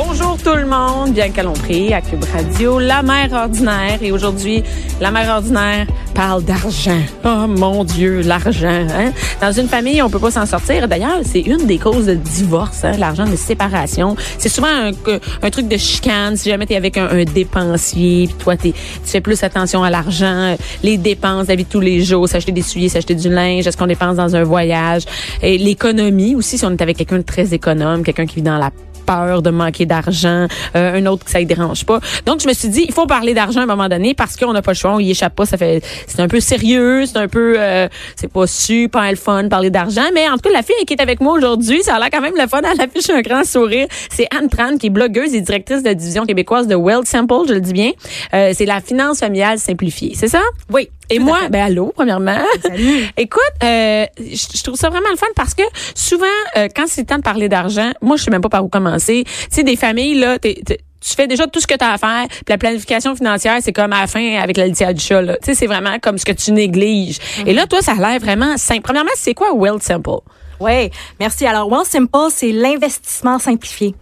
Bonjour tout le monde, bien Lompré à Cube Radio, la mère ordinaire. Et aujourd'hui, la mère ordinaire parle d'argent. Oh mon Dieu, l'argent. Hein? Dans une famille, on peut pas s'en sortir. D'ailleurs, c'est une des causes de divorce, hein, l'argent de séparation. C'est souvent un, truc de chicane. Si jamais tu es avec un, un dépensier, puis toi, tu fais plus attention à l'argent, les dépenses, la vie de tous les jours, s'acheter des souliers, s'acheter du linge, est-ce qu'on dépense dans un voyage? Et l'économie aussi, si on est avec quelqu'un de très économe, quelqu'un qui vit dans la peur de manquer d'argent, euh, un autre que ça ne dérange pas. Donc, je me suis dit, il faut parler d'argent à un moment donné parce qu'on n'a pas le choix, on y échappe pas. Ça fait, c'est un peu sérieux, c'est un peu, euh, c'est pas super le fun de parler d'argent. Mais en tout cas, la fille qui est avec moi aujourd'hui, ça a l'air quand même le fun. Elle affiche un grand sourire. C'est Anne Tran, qui est blogueuse et directrice de la division québécoise de Wealth Sample, je le dis bien. Euh, c'est la finance familiale simplifiée, c'est ça? Oui. Et moi, ben allô, premièrement. Salut. Écoute, euh, je trouve ça vraiment le fun parce que souvent, euh, quand c'est le temps de parler d'argent, moi, je sais même pas par où commencer. Tu sais, des familles, là, tu fais déjà tout ce que tu as à faire. Puis la planification financière, c'est comme à la fin avec la litière du chat. Tu sais, c'est vraiment comme ce que tu négliges. Et là, toi, ça a l'air vraiment simple. Premièrement, c'est quoi Wealth Simple? Oui, merci. Alors, Wealth Simple, c'est l'investissement simplifié.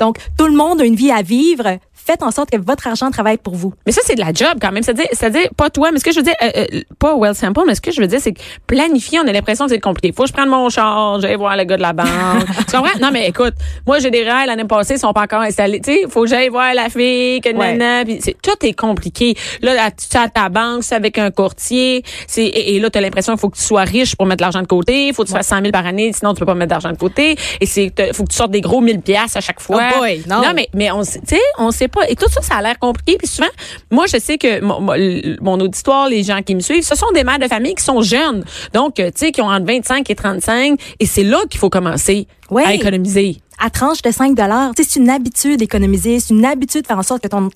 Donc, tout le monde a une vie à vivre faites en sorte que votre argent travaille pour vous. Mais ça, c'est de la job quand même. C'est-à-dire, c'est-à-dire pas toi, mais ce que je veux dire, euh, euh, pas well simple, mais ce que je veux dire, c'est que planifier, on a l'impression que c'est compliqué. Faut que je prenne mon char, j'aille voir le gars de la banque. tu comprends? Non, mais écoute, moi, j'ai des rêves l'année passée, ils sont pas encore installés. Tu sais, faut que j'aille voir la fille, que ouais. nana, c'est, tout est compliqué. Là, tu as ta banque, c'est avec un courtier, c'est, et, là, tu as l'impression qu'il faut que tu sois riche pour mettre l'argent de côté, faut que tu fasses 100 000 par année, sinon tu peux pas mettre d'argent de côté. Et c'est, faut que tu sortes des gros 1000 pièces à chaque fois. Oh boy, non. non. mais, mais on, tu sais, on sait pas. Et tout ça, ça a l'air compliqué. Puis souvent, moi, je sais que mon, mon, auditoire, les gens qui me suivent, ce sont des mères de famille qui sont jeunes. Donc, tu sais, qui ont entre 25 et 35. Et c'est là qu'il faut commencer à économiser à tranche de 5 dollars. C'est une habitude d'économiser, c'est une habitude de faire en sorte que ton,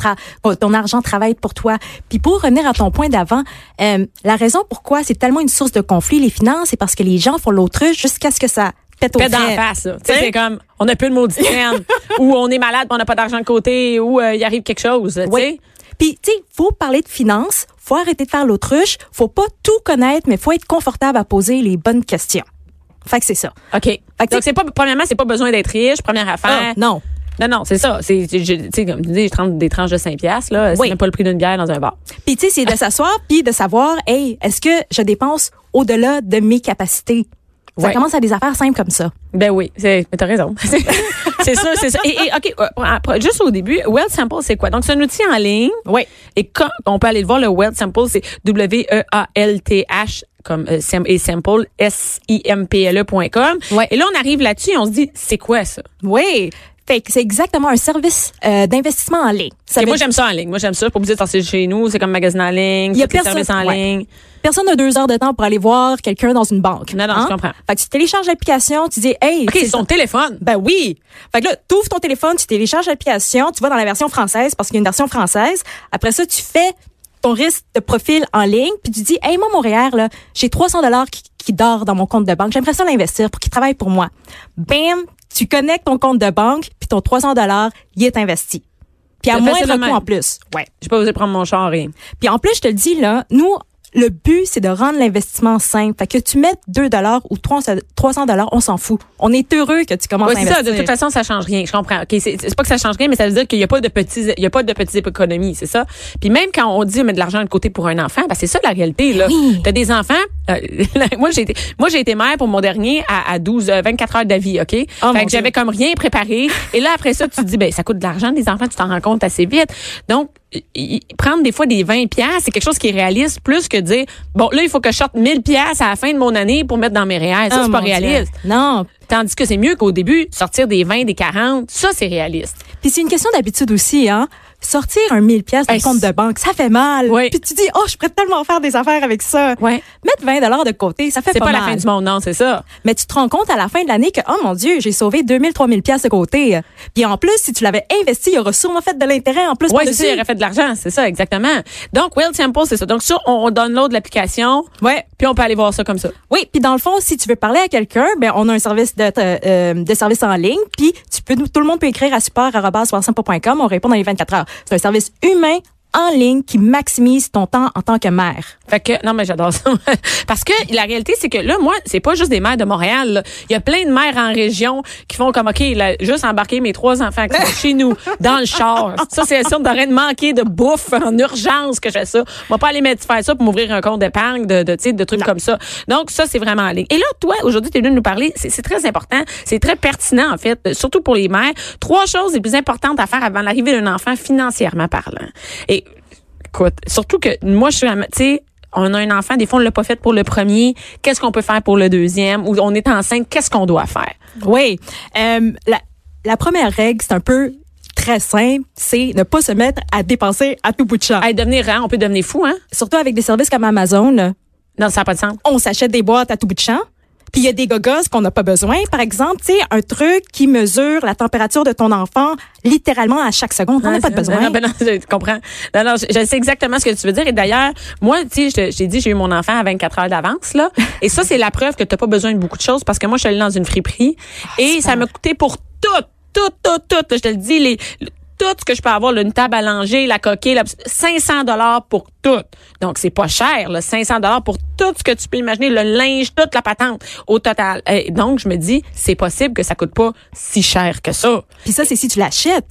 ton argent travaille pour toi. Puis pour revenir à ton point d'avant, euh, la raison pourquoi c'est tellement une source de conflit, les finances, c'est parce que les gens font l'autruche jusqu'à ce que ça pète au Pète d'en face. C'est comme, on n'a plus de maudit ou on est malade, on n'a pas d'argent de côté, ou il y arrive quelque chose. Oui. Puis, tu sais, faut parler de finances, faut arrêter de faire l'autruche, faut pas tout connaître, mais faut être confortable à poser les bonnes questions. Fait que c'est ça. OK. Fait que Donc, c'est pas, premièrement, c'est pas besoin d'être riche, première affaire. Ah, non. Non, non, c'est ça. C'est, tu sais, comme tu dis, je des tranches de 5 piastres, là. C'est même pas le prix d'une bière dans un bar. Puis, tu sais, c'est de s'asseoir puis de savoir, hey, est-ce que je dépense au-delà de mes capacités? Ça commence à des affaires simples comme ça. Ben oui, c'est, mais t'as raison. c'est ça, c'est ça. Et, et OK, juste au début, Wealth Sample, c'est quoi? Donc, c'est un outil en ligne. Oui. Et quand on peut aller le voir, le Wealth Sample, c'est W-E-A-L-T-H comme euh, et simple s i m p l e.com. Ouais. Et là on arrive là-dessus et on se dit c'est quoi ça? Oui. Fait que c'est exactement un service euh, d'investissement en ligne. Ça okay, moi j'aime ça en ligne. Moi j'aime ça. Suis pas obligée de chez nous. C'est comme magasin en ligne. Il y a personne, en ouais. ligne. Personne n'a deux heures de temps pour aller voir quelqu'un dans une banque. Non, non, hein? je comprends. Fait que tu télécharges l'application, tu dis, hey. OK, c'est ton téléphone. Ben oui. Fait que là, tu ouvres ton téléphone, tu télécharges l'application, tu vas dans la version française parce qu'il y a une version française. Après ça, tu fais ton risque de profil en ligne, puis tu dis, hey, moi, Montréal, là, j'ai 300 dollars qui, qui dort dans mon compte de banque. J'aimerais ça l'investir pour qu'il travaille pour moi. Bam, tu connectes ton compte de banque, puis ton 300 dollars, il est investi. Puis à moins de en plus. Ouais. J'ai pas osé prendre mon char rien. Puis en plus, je te le dis, là, nous, le but, c'est de rendre l'investissement simple. Fait que tu mettes 2 dollars ou 300 dollars, on s'en fout. On est heureux que tu commences ouais, à investir. ça. De toute façon, ça change rien. Je comprends. Okay, c'est pas que ça change rien, mais ça veut dire qu'il y a pas de petits, il y a pas de petites économies, c'est ça? Puis même quand on dit mettre de l'argent de côté pour un enfant, ben c'est ça la réalité là. Oui. T'as des enfants. Euh, moi j'ai été, moi j'ai été mère pour mon dernier à, à 12, 24 heures d'avis, ok? Oh, fait que j'avais comme rien préparé. Et là après ça, tu te dis ben ça coûte de l'argent des enfants, tu t'en rends compte assez vite. Donc prendre des fois des 20 pièces, c'est quelque chose qui est réaliste plus que dire bon là il faut que je sorte 1000 pièces à la fin de mon année pour mettre dans mes réels. Ça Oh, c'est pas réaliste. Dieu. Non. Tandis que c'est mieux qu'au début sortir des 20, des 40, ça c'est réaliste. Puis c'est une question d'habitude aussi, hein. Sortir un 1000 pièces d'un compte de banque, ça fait mal. Oui. Puis tu dis, oh, je pourrais tellement faire des affaires avec ça. Ouais. Mettre 20 dollars de côté, ça fait C'est pas, pas, mal. la fin du monde, non, c'est ça. Mais tu te rends compte à la fin de l'année que, oh mon Dieu, j'ai sauvé 2000, 3000 pièces de côté. Puis en plus, si tu l'avais investi, il aurait sûrement fait de l'intérêt en plus. Oui, c'est ça, il aurait fait de l'argent, c'est ça, exactement. Donc, Well Simple, c'est ça. Donc, ça, on, on download l'application, Ouais. puis on peut aller voir ça comme ça. Oui, puis dans le fond, si tu veux parler à quelqu'un, ben on a un service de, euh, de service en ligne, puis tu peux tout le monde peut écrire à support@soixante-pas.com, on répond dans les 24 heures. C'est un service humain en ligne qui maximise ton temps en tant que mère. Fait que non mais j'adore ça. Parce que la réalité c'est que là moi c'est pas juste des mères de Montréal là. il y a plein de mères en région qui font comme OK là, juste embarquer mes trois enfants qui sont chez nous dans le char. Ça c'est sûr de manquer de bouffe en urgence que je fais ça. On va pas aller mettre faire ça pour m'ouvrir un compte d'épargne de de, de trucs comme ça. Donc ça c'est vraiment en ligne. Et là toi aujourd'hui tu es venu nous parler. C'est très important. C'est très pertinent en fait surtout pour les mères. Trois choses les plus importantes à faire avant l'arrivée d'un enfant financièrement parlant. Et écoute surtout que moi je suis tu sais on a un enfant, des fois on l'a pas fait pour le premier, qu'est-ce qu'on peut faire pour le deuxième? Ou on est enceinte, qu'est-ce qu'on doit faire? Oui, euh, la, la première règle, c'est un peu très simple, c'est ne pas se mettre à dépenser à tout bout de champ. À devenir on peut devenir fou hein? Surtout avec des services comme Amazon. Non, ça n'a pas de sens. On s'achète des boîtes à tout bout de champ. Puis il y a des gogos qu'on n'a pas besoin. Par exemple, tu sais, un truc qui mesure la température de ton enfant littéralement à chaque seconde. On n'a pas de besoin. Non, ben non, je comprends. Non, non, je, sais exactement ce que tu veux dire. Et d'ailleurs, moi, tu sais, j'ai dit, j'ai eu mon enfant à 24 heures d'avance, là. et ça, c'est la preuve que tu n'as pas besoin de beaucoup de choses parce que moi, je suis allée dans une friperie ah, et ça m'a coûté pour tout, tout, tout, tout. Je te le dis, les, tout ce que je peux avoir, là, une table à langer, la coquille, 500 dollars pour tout. Donc c'est pas cher, là, 500 dollars pour tout ce que tu peux imaginer, le linge, toute la patente au total. Et donc je me dis, c'est possible que ça coûte pas si cher que ça. Puis ça c'est si tu l'achètes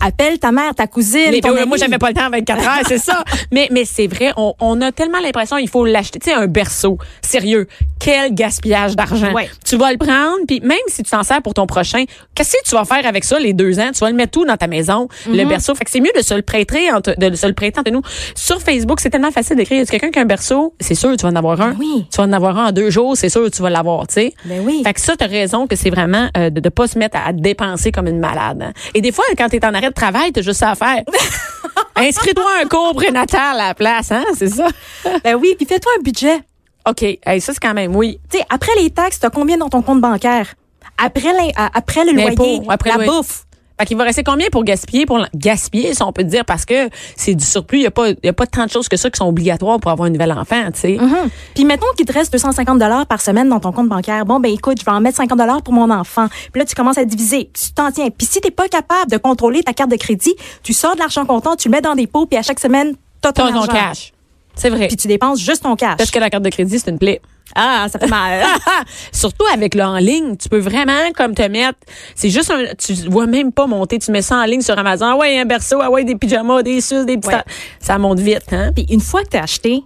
appelle ta mère, ta cousine. Mais, ton moi, j'avais pas le temps à 24 heures, c'est ça. Mais, mais c'est vrai, on, on, a tellement l'impression il faut l'acheter. Tu sais, un berceau, sérieux, quel gaspillage d'argent. Tu vas le prendre, puis même si tu t'en sers pour ton prochain, qu'est-ce que tu vas faire avec ça les deux ans? Tu vas le mettre tout dans ta maison, le mhm. berceau? Fait que c'est mieux de se le prêter entre, de se le prêter entre nous. Sur Facebook, c'est tellement facile d'écrire. Si quelqu'un qui a un berceau, c'est sûr, tu vas en avoir un. Oui. Tu vas en avoir un en deux jours, c'est sûr, tu vas l'avoir, tu sais. Ben oui. Fait que ça, t'as raison que c'est vraiment euh, de, de pas se mettre à, dépenser comme une malade. Hein. Et des fois, quand t'es en arrêt de travail, t'as juste à faire. Inscris-toi un cours prénatal à la place, hein, c'est ça? ben oui, puis fais-toi un budget. OK, ça c'est quand même, oui. Tu sais, après les taxes, t'as combien dans ton compte bancaire? Après, après le loyer, après la bouffe. Fait qu'il va rester combien pour gaspiller, pour gaspiller, si on peut dire, parce que c'est du surplus. Il n'y a pas, y a pas tant de choses que ça qui sont obligatoires pour avoir un nouvel enfant, tu sais. Mm-hmm. Puis mettons qu'il te reste 250 dollars par semaine dans ton compte bancaire. Bon, ben écoute, je vais en mettre 50 dollars pour mon enfant. Puis là, tu commences à diviser. Tu t'en tiens. Puis si t'es pas capable de contrôler ta carte de crédit, tu sors de l'argent comptant, tu le mets dans des pots, puis à chaque semaine, t'as ton, ton cash. C'est vrai. Puis tu dépenses juste ton cash. Parce que la carte de crédit, c'est une plaie. Ah, ça fait mal. Surtout avec le en ligne, tu peux vraiment comme te mettre, c'est juste un, tu vois même pas monter, tu mets ça en ligne sur Amazon, ah ouais, un berceau, ah ouais, des pyjamas, des suces, des petits, ça monte vite, hein? Puis une fois que tu as acheté,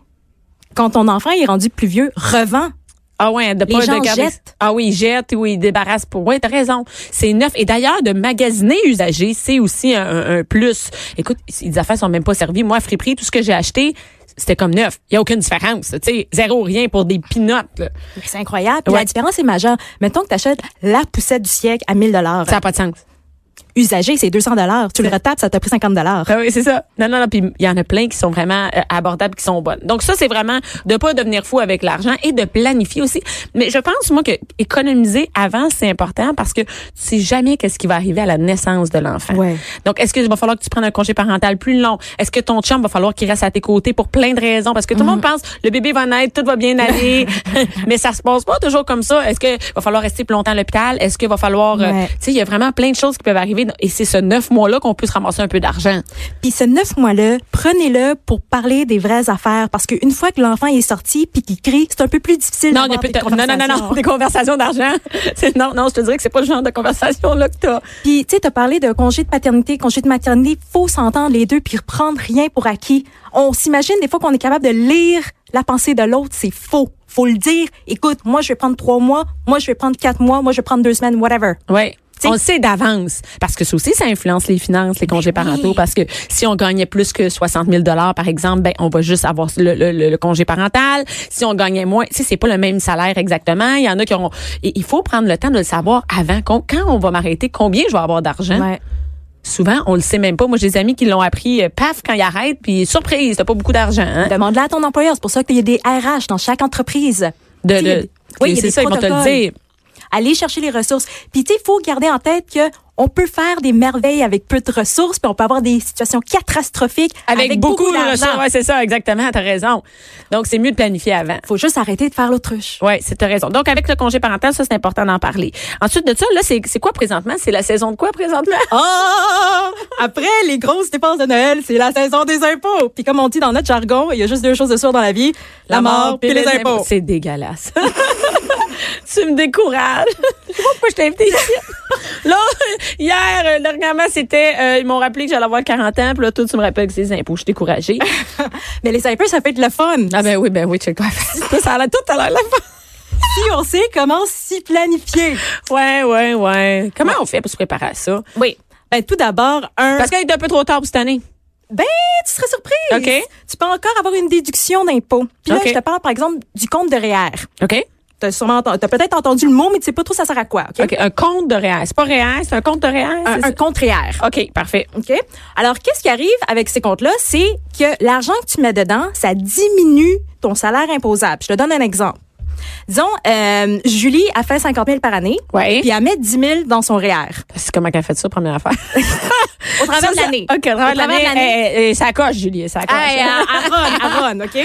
quand ton enfant est rendu plus vieux, revends. Ah ouais, de pas de garder. Ah oui, jette ou il débarrasse pour. Ouais, t'as raison. C'est neuf. Et d'ailleurs, de magasiner usagé, c'est aussi un, plus. Écoute, les affaires sont même pas servies. Moi, à Friperie, tout ce que j'ai acheté, c'était comme neuf. Il y a aucune différence. Tu sais, zéro rien pour des pinottes. C'est incroyable. La différence est majeure. Mettons que tu achètes la poussette du siècle à 1000 dollars. Ça n'a pas de sens usagé, c'est 200 dollars. Tu le retapes, ça t'a pris 50 dollars. Ah oui, c'est ça. Non, non, non. Puis il y en a plein qui sont vraiment euh, abordables, qui sont bonnes. Donc ça, c'est vraiment de pas devenir fou avec l'argent et de planifier aussi. Mais je pense moi que économiser avant, c'est important parce que tu sais jamais qu'est-ce qui va arriver à la naissance de l'enfant. Ouais. Donc est-ce qu'il va falloir que tu prennes un congé parental plus long? Est-ce que ton chum va falloir qu'il reste à tes côtés pour plein de raisons? Parce que tout le monde mm. pense le bébé va naître, tout va bien aller, mais ça se passe pas toujours comme ça. Est-ce que va falloir rester plus longtemps à l'hôpital? Est-ce qu'il va falloir, euh, tu sais, il y a vraiment plein de choses qui peuvent arriver et c'est ce neuf mois-là qu'on puisse ramasser un peu d'argent. Puis ce neuf mois-là, prenez-le pour parler des vraies affaires parce qu'une fois que l'enfant est sorti puis qu'il crie, c'est un peu plus difficile non, des non, non, non, non, des conversations d'argent. non, non, je te dirais que c'est pas le genre de conversation là que t'as. Puis tu sais, t'as parlé de congé de paternité, congé de maternité. Faut s'entendre les deux puis reprendre rien pour acquis. On s'imagine des fois qu'on est capable de lire la pensée de l'autre, c'est faux. Faut le dire. Écoute, moi je vais prendre trois mois, moi je vais prendre quatre mois, moi je vais prendre deux semaines, whatever. Ouais on le sait d'avance parce que ça aussi ça influence les finances, les congés parentaux parce que si on gagnait plus que 60 000 dollars par exemple, ben on va juste avoir le, le, congé parental. Si on gagnait moins, tu sais c'est pas le même salaire exactement. Il y en a qui auront. il faut prendre le temps de le savoir avant quand on va m'arrêter, combien je vais avoir d'argent. Ouais. Souvent, on le sait même pas. Moi, j'ai des amis qui l'ont appris, euh, paf, quand ils arrêtent, puis surprise, t'as pas beaucoup d'argent. Hein? Demande-le à ton employeur. C'est pour ça qu'il y a des RH dans chaque entreprise. De, de, oui, c'est ça, ils vont te le dire aller chercher les ressources. Puis tu sais, il faut garder en tête que on peut faire des merveilles avec peu de ressources, puis on peut avoir des situations catastrophiques avec, beaucoup, de ressources. Ouais, c'est ça, exactement. T'as raison. Donc c'est mieux de planifier avant. Faut juste arrêter de faire l'autruche. Ouais, c'est t'as raison. Donc avec le congé parental, ça c'est important d'en parler. Ensuite de ça, là, c'est c'est quoi présentement? C'est la saison de quoi présentement? Oh Après les grosses dépenses de Noël, c'est la saison des impôts. Puis comme on dit dans notre jargon, il y a juste deux choses de sûres dans la vie, la, mort puis les, impôts. C'est dégueulasse. tu me décourages. Pourquoi je t'ai invité ici. Là, hier, euh, dernièrement, c'était, euh, ils m'ont rappelé que j'allais avoir 40 ans, puis là, tout, tu me rappelles que c'est les impôts. Je suis découragée. Mais les impôts, ça peut être le fun. Ah ben oui, ben oui, tu sais quoi. ça a l'air tout à l'heure le fun. Si on sait comment s'y planifier. Ouais, ouais, ouais. Comment on fait pour se préparer à ça? Oui. Ben, tout d'abord, un. Parce qu'il est un peu trop tard pour cette année. Ben, tu serais surprise. OK. Tu peux encore avoir une déduction d'impôt. Puis là, OK. je te parle, par exemple, du compte de REER. OK? T'as sûrement, t'as peut-être entendu le mot, mais tu sais pas trop ça sert à quoi. OK? Un compte de REER. C'est pas REER, c'est un compte de REER? Un, un compte REER. OK, parfait. OK? Alors, qu'est-ce qui arrive avec ces comptes-là? C'est que l'argent que tu mets dedans, ça diminue ton salaire imposable. Je te donne un exemple. Disons, euh, Julie a fait 50 000 par année, Ouais. puis elle met 10 000 dans son REER. C'est comment qu'elle a fait ça, première affaire? Au travers Ça, de l'année. OK, au travers de l'année. Ça coche, Julie, ça coche. Ron, à Ron, OK?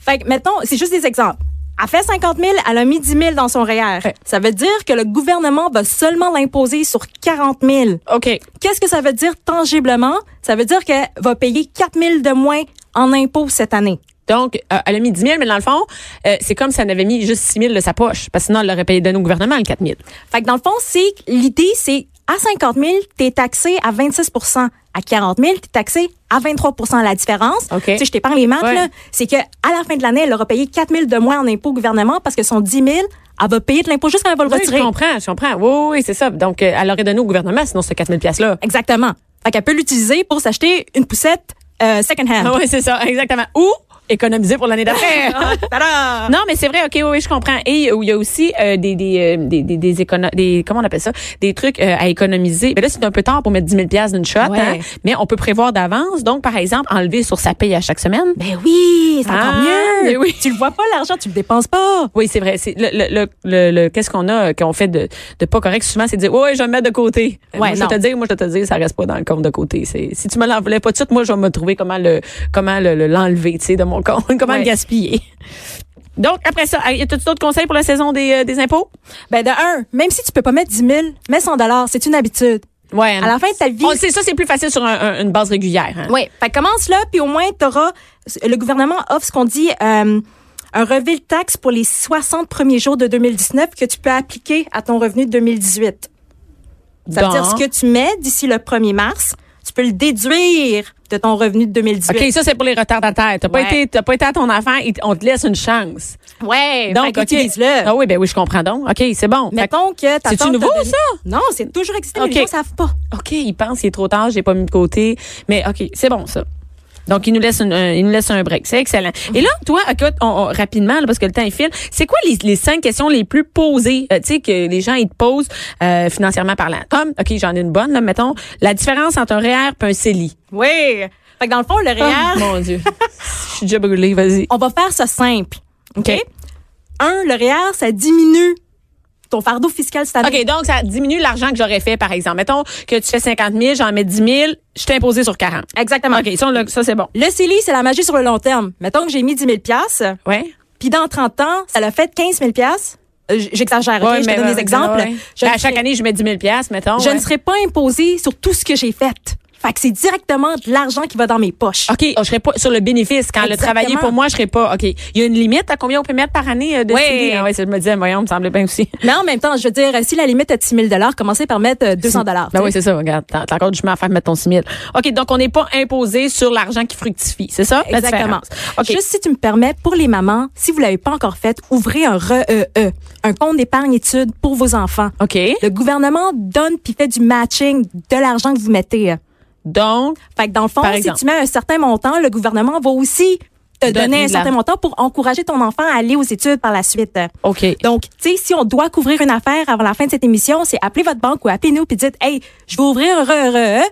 Fait que, mettons, c'est juste des exemples. Elle fait 50 000, elle a mis 10 000 dans son REER. Ouais. Ça veut dire que le gouvernement va seulement l'imposer sur 40 000. OK. Qu'est-ce que ça veut dire tangiblement? Ça veut dire qu'elle va payer 4 000 de moins en impôts cette année. Donc, euh, elle a mis 10 000, mais dans le fond, euh, c'est comme si elle avait mis juste 6 000 de sa poche. Parce que sinon, elle l'aurait payé donné au gouvernement, le 4 000. Fait que dans le fond, c'est l'idée, c'est à 50 000, t'es taxé à 26% À 40 000, t'es taxé à 23% La différence, OK. tu sais, je t'épargne les maths, Ouais. là, c'est que à la fin de l'année, elle aura payé 4 000 de moins en impôts au gouvernement parce que son 10 000, elle va payer de l'impôt juste quand elle va le Oui, je retirer. comprends, je comprends. Oui, oui, c'est ça. Donc, euh, elle aurait donné au gouvernement, sinon, ce 4 000 piastres-là. Exactement. Fait qu'elle peut l'utiliser pour s'acheter une poussette euh, second hand. Ah oui, c'est ça, exactement. Ou économiser pour l'année d'après. Tada! Non, mais c'est vrai, ok, oui, je comprends. Et euh, il y a aussi euh, des des euh, des des des, écono- des comment on appelle ça, des trucs euh, à économiser. Mais là, c'est un peu tard pour mettre 10 000 pièces d'une shot, Ouais. hein, mais on peut prévoir d'avance. Donc, par exemple, enlever sur sa paye à chaque semaine. Ben oui, c'est encore Ah, mieux. mais oui. Tu le vois pas l'argent, tu le dépenses pas. Oui, c'est vrai. C'est le, le, le, le- qu'est-ce qu'on a qu'on fait de, de pas correct souvent, c'est de dire ouais, je vais me mettre de côté. Ouais, moi, je non. vais te dire, moi je vais te dire, ça reste pas dans le compte de côté. Si tu me l'envoulais pas tout de suite, moi je vais me trouver comment le comment le le- l'enlever, tu sais, de mon compte, comment Ouais. le gaspiller? Donc après ça, y a tout d'autres conseils pour la saison des, euh, des impôts? Ben de un, même si tu peux pas mettre 10 000, mets 100 dollars, c'est une habitude. Ouais. À la fin de ta vie, ça c'est plus facile sur un- un- une base régulière. hein. Oui, fait commence là, puis au moins, t'auras, le gouvernement offre ce qu'on dit euh, un relevé de taxe pour les 60 premiers jours de 2019 que tu peux appliquer à ton revenu de 2018. Ça veut dire ce que tu mets d'ici le 1er mars, peux le déduire de ton revenu de 2018. OK, ça c'est pour les retardataires. T'as pas Ouais. été t'as pas été à ton affaire, et on te laisse une chance. Ouais, Donc OK. utilise-le. Ah oui, ben oui, je comprends donc. OK, c'est bon. Mettons que ta C'est-tu nouveau, donné- ça? Non, c'est toujours existé, mais OK. les gens savent pas. OK, il pense qu'il est trop tard, j'ai pas mis de côté. Mais OK, c'est bon ça. Donc, il nous laisse, une- un, il nous laisse un break. C'est excellent. Et là, toi, écoute, on, on- rapidement, là, parce que le temps est file, c'est quoi les, les cinq questions les plus posées, euh, tu sais, que les gens, ils te posent euh, financièrement parlant? Comme, OK, j'en ai une bonne, là, mettons, la différence entre un REER et un CELI. Oui. Fait que dans le fond, le REER, Oh, mon Dieu. Je suis déjà brûlée, vas-y. on va faire ça simple. OK? OK? Un, le REER, ça diminue ton fardeau fiscal cette année. OK, donc ça diminue l'argent que j'aurais fait, par exemple. Mettons que tu fais 50 000, j'en mets 10 000, je t'ai imposé sur 40. Exactement. OK, ça, on ça c'est bon. Le CELI, c'est la magie sur le long terme. Mettons que j'ai mis 10 000 Ouais. puis dans 30 ans, ça l'a fait 15 000 euh, J'exagère? Ouais, je te donne des exemples. ouais. Je, Ben, à chaque serai- année, je mets 10 000 mettons. je ouais. ne serai pas imposée sur tout ce que j'ai fait. Fait que c'est directement de l'argent qui va dans mes poches. OK, je serais pas sur le bénéfice. Quand le travailler pour moi, je serais pas. OK. Il y a une limite à combien on peut mettre par année euh, de Oui. CD? Ah ouais, je me disais, voyons, me semblait bien aussi. Mais en même temps, je veux dire, si la limite est de 6 000 commencez par mettre euh, 200 Ben oui, c'est ça, regarde. T'as encore du chemin à faire mettre ton 6 000. OK, donc on n'est pas imposé sur l'argent qui fructifie. C'est ça? la Exactement. différence? OK. Juste si tu me permets, pour les mamans, si vous l'avez pas encore fait, ouvrez un REE, un compte d'épargne études pour vos enfants. OK. Le gouvernement donne puis fait du matching de l'argent que vous mettez. Donc, Fait que dans le fond, si exemple. tu mets un certain montant, le gouvernement va aussi te Donner donner un certain montant pour encourager ton enfant à aller aux études par la suite. OK. Donc, tu sais, si on doit couvrir une affaire avant la fin de cette émission, c'est appeler votre banque ou appelez-nous puis dites, hey, je vais ouvrir un REE.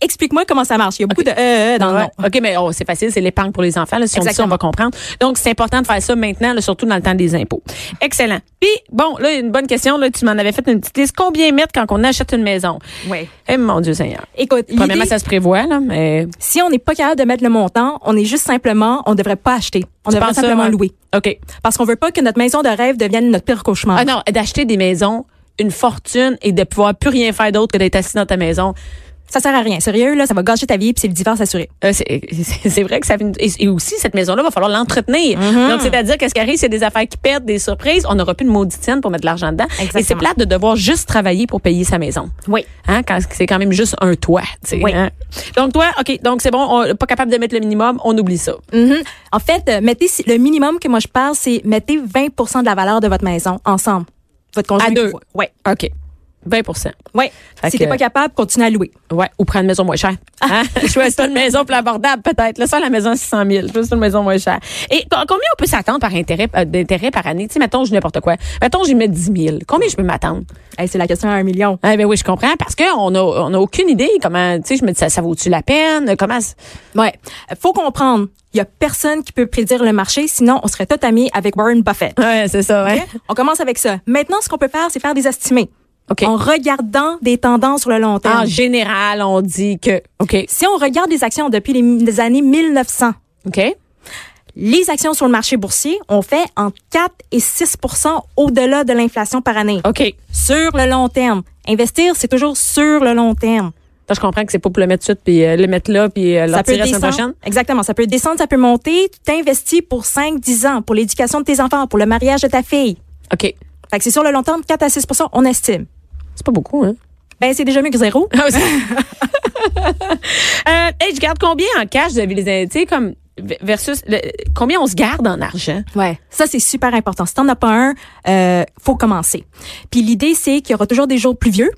Explique-moi comment ça marche. Il y a beaucoup de EE dans le nom. OK, mais oh, c'est facile, c'est l'épargne pour les enfants. Là, si on dit ça, on va comprendre. Donc, c'est important de faire ça maintenant, là, surtout dans le temps des impôts. Excellent. Puis, bon, là, une bonne question. Là, tu m'en avais fait une petite liste. Combien mettre quand on achète une maison? Ouais. Eh, mon Dieu Seigneur. Écoute, Premièrement, ça se prévoit, là, mais... si on n'est pas capable de mettre le montant, on est juste simplement, on devrait pas acheter. On Tu devrait ça, simplement ouais? louer. OK. Parce qu'on veut pas que notre maison de rêve devienne notre pire cauchemar. Ah non, d'acheter des maisons, une fortune et de pouvoir plus rien faire d'autre que d'être assis dans ta maison. Ça sert à rien. Sérieux, là, ça va gâcher ta vie puis c'est le divorce assuré. Euh, c'est vrai que ça et, et aussi cette maison là va falloir l'entretenir. Mhm. Donc c'est-à-dire qu'est-ce qui arrive c'est des affaires qui pètent, des surprises, on n'aura plus de maudite scène pour mettre de l'argent dedans. Exactement. Et c'est plate de devoir juste travailler pour payer sa maison. Oui. Hein, quand c'est quand même juste un toit, tu sais, Oui. hein. Donc toi, OK, donc c'est bon, on, pas capable de mettre le minimum, on oublie ça. Mhm. En fait, euh, mettez si- le minimum que moi je parle, c'est mettez 20% de la valeur de votre maison ensemble. Votre conjoint. À deux. Ouais. OK. 20 Ouais. Fait si t'es pas capable, continue à louer. Ouais, ou prendre une maison moins chère. Hein? Choisis une maison plus abordable, peut-être. Là, ça, la maison à 600 000. Choisis une maison moins chère. Et co- combien on peut s'attendre par intérêt, euh, d'intérêt par année? Tu sais, mettons, je n'importe quoi. Mettons, j'y mets 10 000. Combien je peux m'attendre? Hey, c'est la question à un million. Ah, ben oui, je comprends. Parce qu'on a, on a aucune idée comment, tu sais, je me dis, ça, ça vaut-tu la peine? Comment, Ouais. Faut comprendre. Il y a personne qui peut prédire le marché, sinon on serait tout amis avec Warren Buffett. ouais, c'est ça, ouais. On commence avec ça. Maintenant, ce qu'on peut faire, c'est faire des estimés. OK. En regardant des tendances sur le long terme. En général, on dit que, OK, Si on regarde les actions depuis les, les années 1900, OK. les actions sur le marché boursier ont fait entre 4 et 6% au-delà de l'inflation par année. OK. Sur le long terme. Investir, c'est toujours sur le long terme. Là, je comprends que c'est pas pour le mettre tout puis euh, le mettre là, puis euh, Ça peut la descendre. prochaine. Exactement. Ça peut descendre, ça peut monter. Tu t'investis pour 5, 10 ans, pour l'éducation de tes enfants, pour le mariage de ta fille. OK. Fait que c'est sur le long terme, 4 à 6% on estime. C'est pas beaucoup, hein? Ben, c'est déjà mieux que zéro. Ah, aussi. euh, hey, je garde combien en cash? Vous avez les, tu sais, comme, versus, le- combien on se garde en argent? Ouais. Ça, c'est super important. Si t'en as pas un, euh, faut commencer. Puis l'idée, c'est qu'il y aura toujours des jours pluvieux.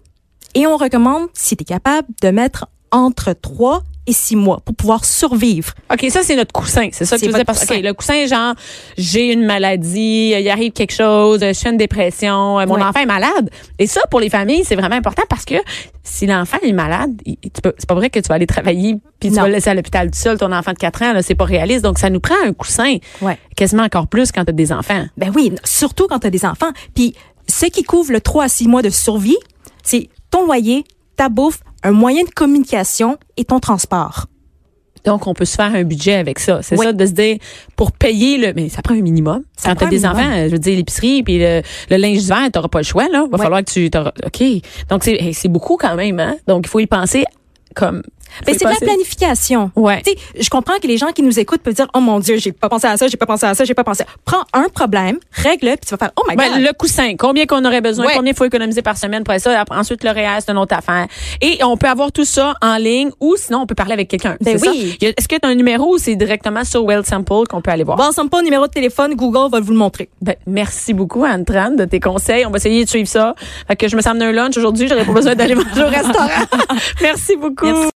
Et on recommande, si tu es capable, de mettre entre 3 et 6 mois pour pouvoir survivre. OK, ça, c'est notre coussin. C'est ça que tu faisais. votre Parce, coussin. OK, le coussin, genre, j'ai une maladie, il arrive quelque chose, je fais une dépression, mon Ouais. enfant est malade. Et ça, pour les familles, c'est vraiment important parce que si l'enfant est malade, c'est pas vrai que tu vas aller travailler puis tu Non. vas le laisser à l'hôpital tout seul, ton enfant de 4 ans, là, c'est pas réaliste. Donc, ça nous prend un coussin. Ouais. Quasiment encore plus quand tu as des enfants. Ben oui, surtout quand tu as des enfants. Puis ce qui couvre le 3 à 6 mois de survie, c'est ton loyer, ta bouffe, un moyen de communication et ton transport. Donc, on peut se faire un budget avec ça. C'est Oui. ça de se dire, pour payer le, mais ça prend un minimum. Ça Quand prend t'as des minimum. enfants, je veux dire, l'épicerie puis le, le linge d'hiver, t'auras pas le choix, là. Va falloir que tu, t'auras- OK. Donc, c'est beaucoup quand même, hein. Donc, il faut y penser comme, Ben, y c'est de la planification. Ouais. Tu sais, je comprends que les gens qui nous écoutent peuvent dire, oh mon Dieu, j'ai pas pensé à ça, j'ai pas pensé à ça, j'ai pas pensé. à... Prends un problème, règle-le, puis tu vas faire, oh my Ben, God. le coussin, combien qu'on aurait besoin, Ouais. combien il faut économiser par semaine pour ça, ensuite le réel, c'est une autre affaire. Et on peut avoir tout ça en ligne ou sinon on peut parler avec quelqu'un. Ben c'est oui. Est-ce que tu as un numéro ou c'est directement sur Well Sample qu'on peut aller voir? Ensemble pas numéro de téléphone, Google va vous le montrer. Ben, merci beaucoup, Anne-Tran, de tes conseils. On va essayer de suivre ça. Fait que je me sers d'un lunch aujourd'hui. J'aurais pas besoin d'aller manger au restaurant. merci beaucoup. Merci.